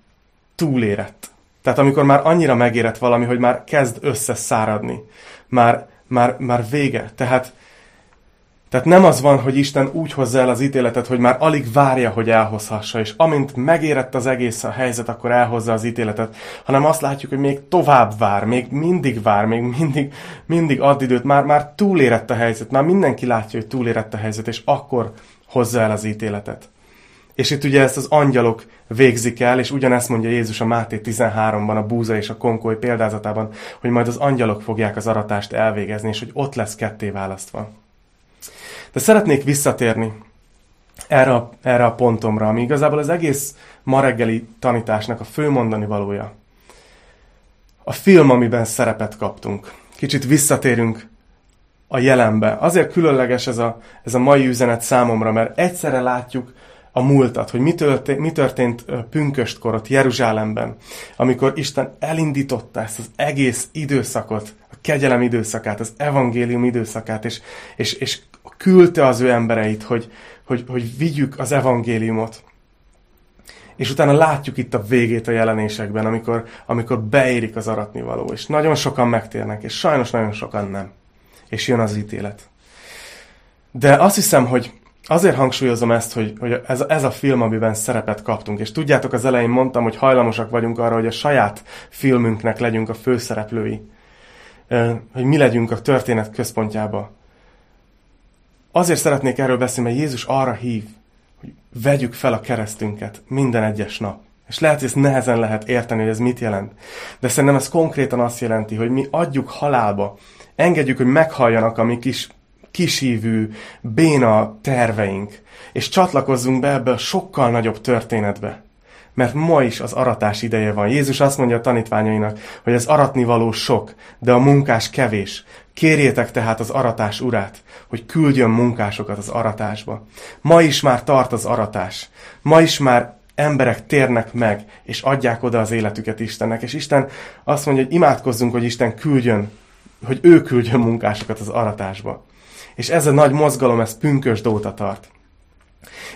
túlérett. Tehát amikor már annyira megérett valami, hogy már kezd összeszáradni, már, már, már vége. Tehát tehát nem az van, hogy Isten úgy hozza el az ítéletet, hogy már alig várja, hogy elhozhassa, és amint megérett az egész a helyzet, akkor elhozza az ítéletet, hanem azt látjuk, hogy még tovább vár, még mindig vár, még mindig, mindig ad időt, már, már túlérett a helyzet, már mindenki látja, hogy túlérett a helyzet, és akkor hozza el az ítéletet. És itt ugye ezt az angyalok végzik el, és ugyanezt mondja Jézus a Máté 13-ban, a búza és a konkoly példázatában, hogy majd az angyalok fogják az aratást elvégezni, és hogy ott lesz ketté választva. De szeretnék visszatérni erre erre a pontomra, ami igazából az egész ma reggeli tanításnak a fő mondani valója. A film, amiben szerepet kaptunk. Kicsit visszatérünk a jelenbe. Azért különleges ez a, ez a mai üzenet számomra, mert egyszerre látjuk a múltat, hogy mi történt, mi történt pünköstkor ott Jeruzsálemben, amikor Isten elindította ezt az egész időszakot, a kegyelem időszakát, az evangélium időszakát, és, és, és küldte az ő embereit, hogy, hogy, hogy vigyük az evangéliumot. és utána látjuk itt a végét a jelenésekben, amikor, amikor beérik az aratnivaló, és nagyon sokan megtérnek, és sajnos nagyon sokan nem. És jön az ítélet. De azt hiszem, hogy azért hangsúlyozom ezt, hogy, hogy ez, ez a film, amiben szerepet kaptunk. És tudjátok, az elején mondtam, hogy hajlamosak vagyunk arra, hogy a saját filmünknek legyünk a főszereplői. Hogy mi legyünk a történet központjába. Azért szeretnék erről beszélni, mert Jézus arra hív, hogy vegyük fel a keresztünket minden egyes nap. És lehet, hogy ezt nehezen lehet érteni, hogy ez mit jelent. De szerintem ez konkrétan azt jelenti, hogy mi adjuk halálba, engedjük, hogy meghalljanak a mi kis kisívű, béna terveink, és csatlakozzunk be ebbe a sokkal nagyobb történetbe. Mert ma is az aratás ideje van. Jézus azt mondja a tanítványainak, hogy az aratnivaló sok, de a munkás kevés. Kérjétek tehát az aratás urát, hogy küldjön munkásokat az aratásba. Ma is már tart az aratás. Ma is már emberek térnek meg, és adják oda az életüket Istennek. És Isten azt mondja, hogy imádkozzunk, hogy Isten küldjön, hogy ő küldjön munkásokat az aratásba. És ez a nagy mozgalom, ez pünkös óta tart.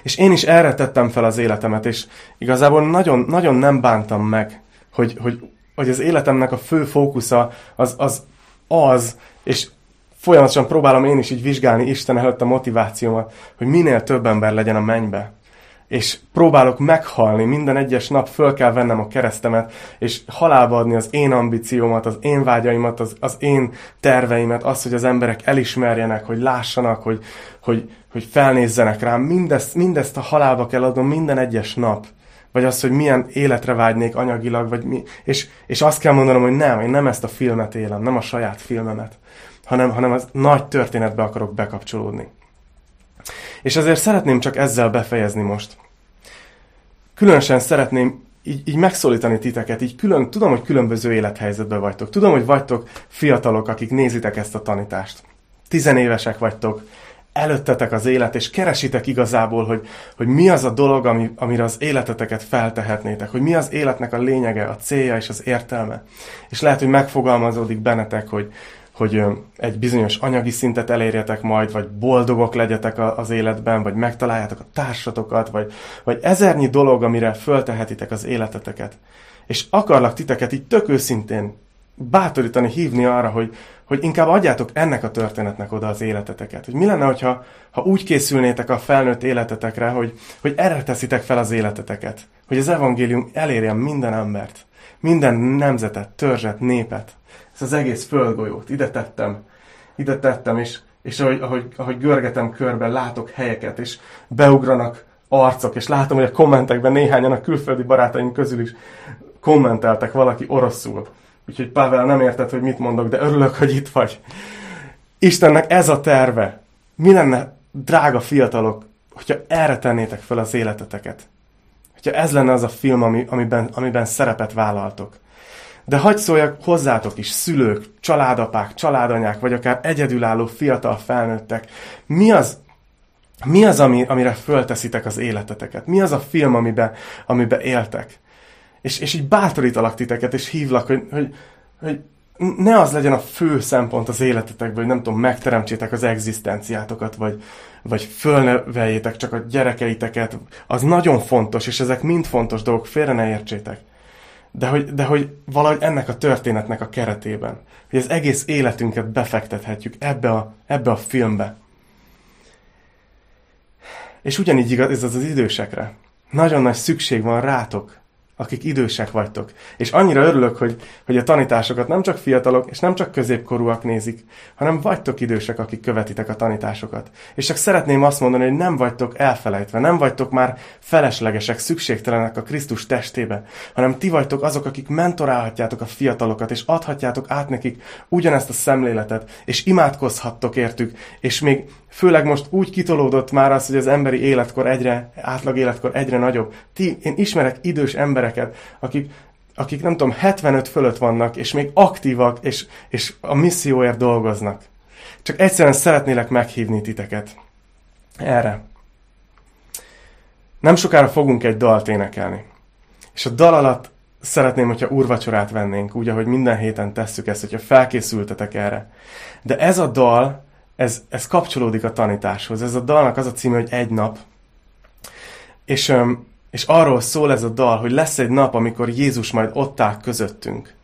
És én is erre tettem fel az életemet, és igazából nagyon, nagyon nem bántam meg, hogy, hogy, hogy az életemnek a fő fókusza az, az az, és folyamatosan próbálom én is így vizsgálni Isten előtt a motivációmat, hogy minél több ember legyen a mennybe és próbálok meghalni, minden egyes nap föl kell vennem a keresztemet, és halálba adni az én ambíciómat, az én vágyaimat, az, az én terveimet, azt, hogy az emberek elismerjenek, hogy lássanak, hogy, hogy, hogy felnézzenek rám. Mindezt, mindezt a halálba kell adnom minden egyes nap. Vagy az, hogy milyen életre vágynék anyagilag, vagy mi. És, és azt kell mondanom, hogy nem, én nem ezt a filmet élem, nem a saját filmemet, hanem, hanem az nagy történetbe akarok bekapcsolódni. És ezért szeretném csak ezzel befejezni most. Különösen szeretném így, így megszólítani titeket, így külön, tudom, hogy különböző élethelyzetben vagytok. Tudom, hogy vagytok fiatalok, akik nézitek ezt a tanítást. Tizenévesek vagytok, előttetek az élet, és keresitek igazából, hogy, hogy mi az a dolog, ami, amire az életeteket feltehetnétek, hogy mi az életnek a lényege, a célja és az értelme. És lehet, hogy megfogalmazódik bennetek, hogy, hogy egy bizonyos anyagi szintet elérjetek majd, vagy boldogok legyetek az életben, vagy megtaláljátok a társatokat, vagy, vagy ezernyi dolog, amire föltehetitek az életeteket. És akarlak titeket így tök őszintén bátorítani, hívni arra, hogy, hogy inkább adjátok ennek a történetnek oda az életeteket. Hogy mi lenne, hogyha, ha úgy készülnétek a felnőtt életetekre, hogy, hogy erre teszitek fel az életeteket. Hogy az evangélium elérjen minden embert. Minden nemzetet, törzset, népet ezt az egész földgolyót. Ide tettem, ide tettem, és, és ahogy, ahogy, ahogy görgetem körbe, látok helyeket, és beugranak arcok, és látom, hogy a kommentekben néhányan a külföldi barátaim közül is kommenteltek valaki oroszul. Úgyhogy Pavel, nem érted, hogy mit mondok, de örülök, hogy itt vagy. Istennek ez a terve. Mi lenne, drága fiatalok, hogyha erre tennétek fel az életeteket? Hogyha ez lenne az a film, ami, amiben, amiben szerepet vállaltok. De hagyd szóljak hozzátok is, szülők, családapák, családanyák, vagy akár egyedülálló fiatal felnőttek. Mi az, mi az ami, amire fölteszitek az életeteket? Mi az a film, amiben, amiben éltek? És, és így bátorítalak titeket, és hívlak, hogy, hogy, hogy ne az legyen a fő szempont az életetekben, hogy nem tudom, megteremtsétek az egzisztenciátokat, vagy, vagy fölneveljétek csak a gyerekeiteket. Az nagyon fontos, és ezek mind fontos dolgok, félre ne értsétek de hogy, de hogy valahogy ennek a történetnek a keretében, hogy az egész életünket befektethetjük ebbe a, ebbe a filmbe. És ugyanígy igaz ez az, az idősekre. Nagyon nagy szükség van rátok, akik idősek vagytok. És annyira örülök, hogy, hogy a tanításokat nem csak fiatalok, és nem csak középkorúak nézik, hanem vagytok idősek, akik követitek a tanításokat. És csak szeretném azt mondani, hogy nem vagytok elfelejtve, nem vagytok már feleslegesek, szükségtelenek a Krisztus testébe, hanem ti vagytok azok, akik mentorálhatjátok a fiatalokat, és adhatjátok át nekik ugyanezt a szemléletet, és imádkozhattok értük, és még főleg most úgy kitolódott már az, hogy az emberi életkor egyre, átlag életkor egyre nagyobb. Ti, én ismerek idős embereket, akik, akik nem tudom, 75 fölött vannak, és még aktívak, és, és a misszióért dolgoznak. Csak egyszerűen szeretnélek meghívni titeket erre. Nem sokára fogunk egy dalt énekelni. És a dal alatt szeretném, hogyha úrvacsorát vennénk, úgy, ahogy minden héten tesszük ezt, hogyha felkészültetek erre. De ez a dal, ez, ez kapcsolódik a tanításhoz. Ez a dalnak az a címe, hogy egy nap. És És arról szól ez a dal, hogy lesz egy nap, amikor Jézus majd ott áll közöttünk.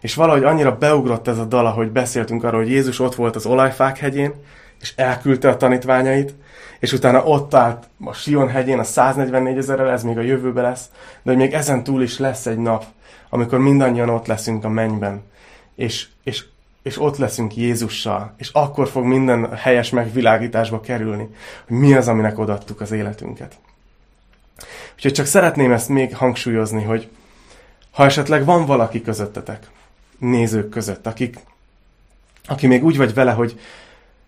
És valahogy annyira beugrott ez a dal, ahogy beszéltünk arról, hogy Jézus ott volt az olajfák hegyén, és elküldte a tanítványait, és utána ott állt a Sion hegyén a 144 ezerrel, ez még a jövőben lesz, de hogy még ezen túl is lesz egy nap, amikor mindannyian ott leszünk a mennyben, és, és, és ott leszünk Jézussal, és akkor fog minden helyes megvilágításba kerülni, hogy mi az, aminek odaadtuk az életünket. Úgyhogy csak szeretném ezt még hangsúlyozni, hogy ha esetleg van valaki közöttetek, nézők között, akik, aki még úgy vagy vele, hogy,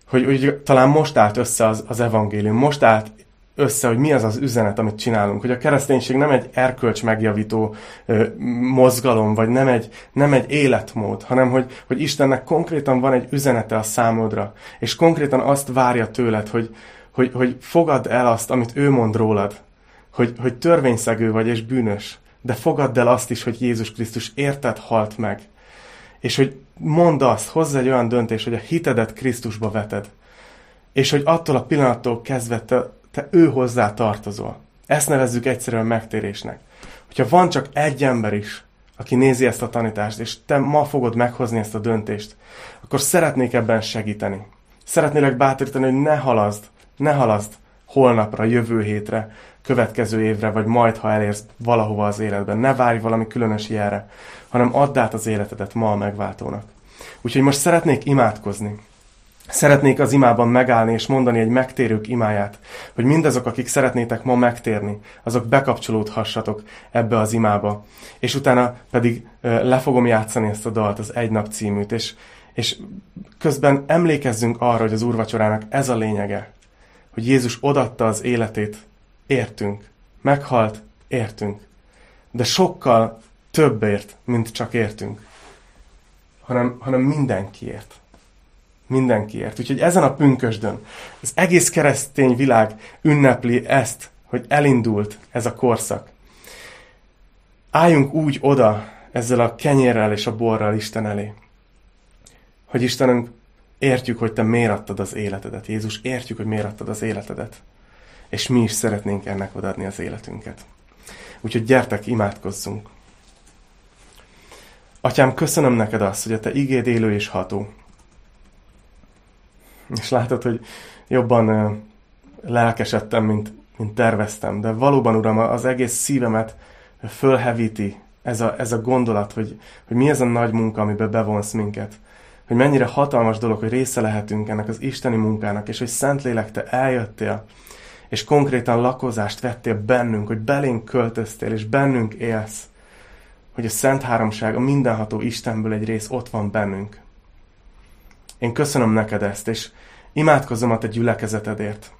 hogy, hogy talán most állt össze az, az evangélium, most állt össze, hogy mi az az üzenet, amit csinálunk. Hogy a kereszténység nem egy erkölcs megjavító ö, mozgalom, vagy nem egy, nem egy életmód, hanem hogy, hogy Istennek konkrétan van egy üzenete a számodra, és konkrétan azt várja tőled, hogy, hogy, hogy fogadd el azt, amit ő mond rólad, hogy, hogy törvényszegő vagy és bűnös, de fogadd el azt is, hogy Jézus Krisztus érted halt meg, és hogy mondd azt, hozz egy olyan döntés, hogy a hitedet Krisztusba veted, és hogy attól a pillanattól kezdve te, te ő hozzá tartozol. Ezt nevezzük egyszerűen megtérésnek. Hogyha van csak egy ember is, aki nézi ezt a tanítást, és te ma fogod meghozni ezt a döntést, akkor szeretnék ebben segíteni. Szeretnélek bátorítani, hogy ne halaszd, ne halaszd holnapra, jövő hétre, következő évre, vagy majd, ha elérsz valahova az életben. Ne várj valami különös jelre, hanem add át az életedet ma a megváltónak. Úgyhogy most szeretnék imádkozni. Szeretnék az imában megállni és mondani egy megtérők imáját, hogy mindazok, akik szeretnétek ma megtérni, azok bekapcsolódhassatok ebbe az imába. És utána pedig le fogom játszani ezt a dalt, az Egy nap címűt, és, és közben emlékezzünk arra, hogy az úrvacsorának ez a lényege, hogy Jézus odatta az életét, értünk. Meghalt, értünk. De sokkal többért, mint csak értünk. Hanem, hanem mindenkiért. Mindenkiért. Úgyhogy ezen a pünkösdön az egész keresztény világ ünnepli ezt, hogy elindult ez a korszak. Álljunk úgy oda ezzel a kenyérrel és a borral Isten elé, hogy Istenünk értjük, hogy Te miért adtad az életedet. Jézus, értjük, hogy miért adtad az életedet. És mi is szeretnénk ennek odaadni az életünket. Úgyhogy gyertek, imádkozzunk. Atyám, köszönöm neked azt, hogy a te igéd élő és ható. És látod, hogy jobban lelkesedtem, mint, mint terveztem. De valóban, Uram, az egész szívemet fölhevíti ez a, ez a gondolat, hogy, hogy mi ez a nagy munka, amiben bevonsz minket. Hogy mennyire hatalmas dolog, hogy része lehetünk ennek az isteni munkának, és hogy Szentlélek, te eljöttél, és konkrétan lakozást vettél bennünk, hogy belénk költöztél, és bennünk élsz hogy a Szent Háromság, a mindenható Istenből egy rész ott van bennünk. Én köszönöm neked ezt, és imádkozom a te gyülekezetedért.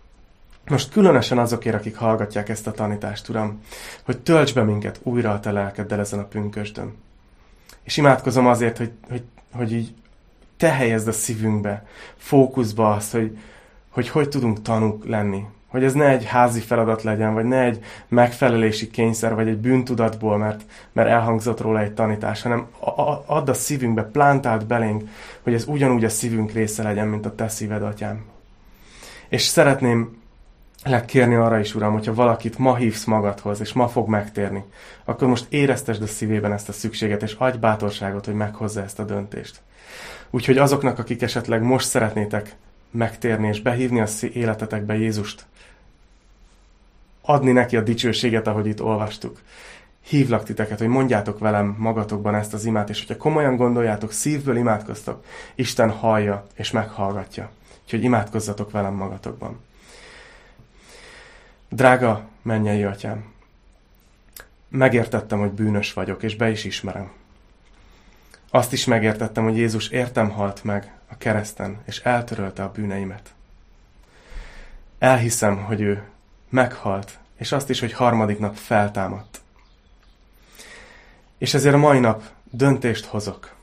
Most különösen azokért, akik hallgatják ezt a tanítást, Uram, hogy tölts be minket újra a te lelkeddel ezen a pünkösdön. És imádkozom azért, hogy, hogy, hogy így te helyezd a szívünkbe, fókuszba azt, hogy, hogy hogy tudunk tanúk lenni, hogy ez ne egy házi feladat legyen, vagy ne egy megfelelési kényszer, vagy egy bűntudatból, mert, mert elhangzott róla egy tanítás, hanem add a szívünkbe, plántált belénk, hogy ez ugyanúgy a szívünk része legyen, mint a te szíved, atyám. És szeretném legkérni arra is, Uram, hogyha valakit ma hívsz magadhoz, és ma fog megtérni, akkor most éreztesd a szívében ezt a szükséget, és adj bátorságot, hogy meghozza ezt a döntést. Úgyhogy azoknak, akik esetleg most szeretnétek megtérni és behívni a életetekbe Jézust, adni neki a dicsőséget, ahogy itt olvastuk. Hívlak titeket, hogy mondjátok velem magatokban ezt az imát, és hogyha komolyan gondoljátok, szívből imádkoztok, Isten hallja és meghallgatja. Úgyhogy imádkozzatok velem magatokban. Drága mennyei atyám, megértettem, hogy bűnös vagyok, és be is ismerem. Azt is megértettem, hogy Jézus értem halt meg a kereszten, és eltörölte a bűneimet. Elhiszem, hogy ő meghalt, és azt is, hogy harmadik nap feltámadt. És ezért a mai nap döntést hozok.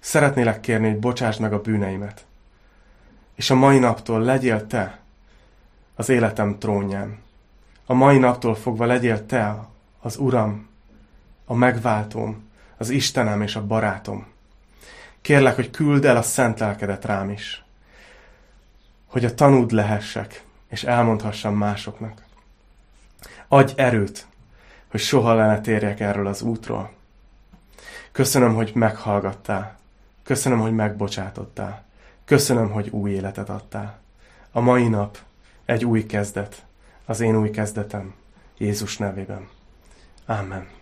Szeretnélek kérni, hogy bocsásd meg a bűneimet. És a mai naptól legyél te az életem trónján. A mai naptól fogva legyél te az Uram, a megváltóm, az Istenem és a barátom. Kérlek, hogy küld el a szent lelkedet rám is, hogy a tanúd lehessek, és elmondhassam másoknak. Adj erőt hogy soha le ne térjek erről az útról. Köszönöm, hogy meghallgattál. Köszönöm, hogy megbocsátottál. Köszönöm, hogy új életet adtál. A mai nap egy új kezdet, az én új kezdetem, Jézus nevében. Amen.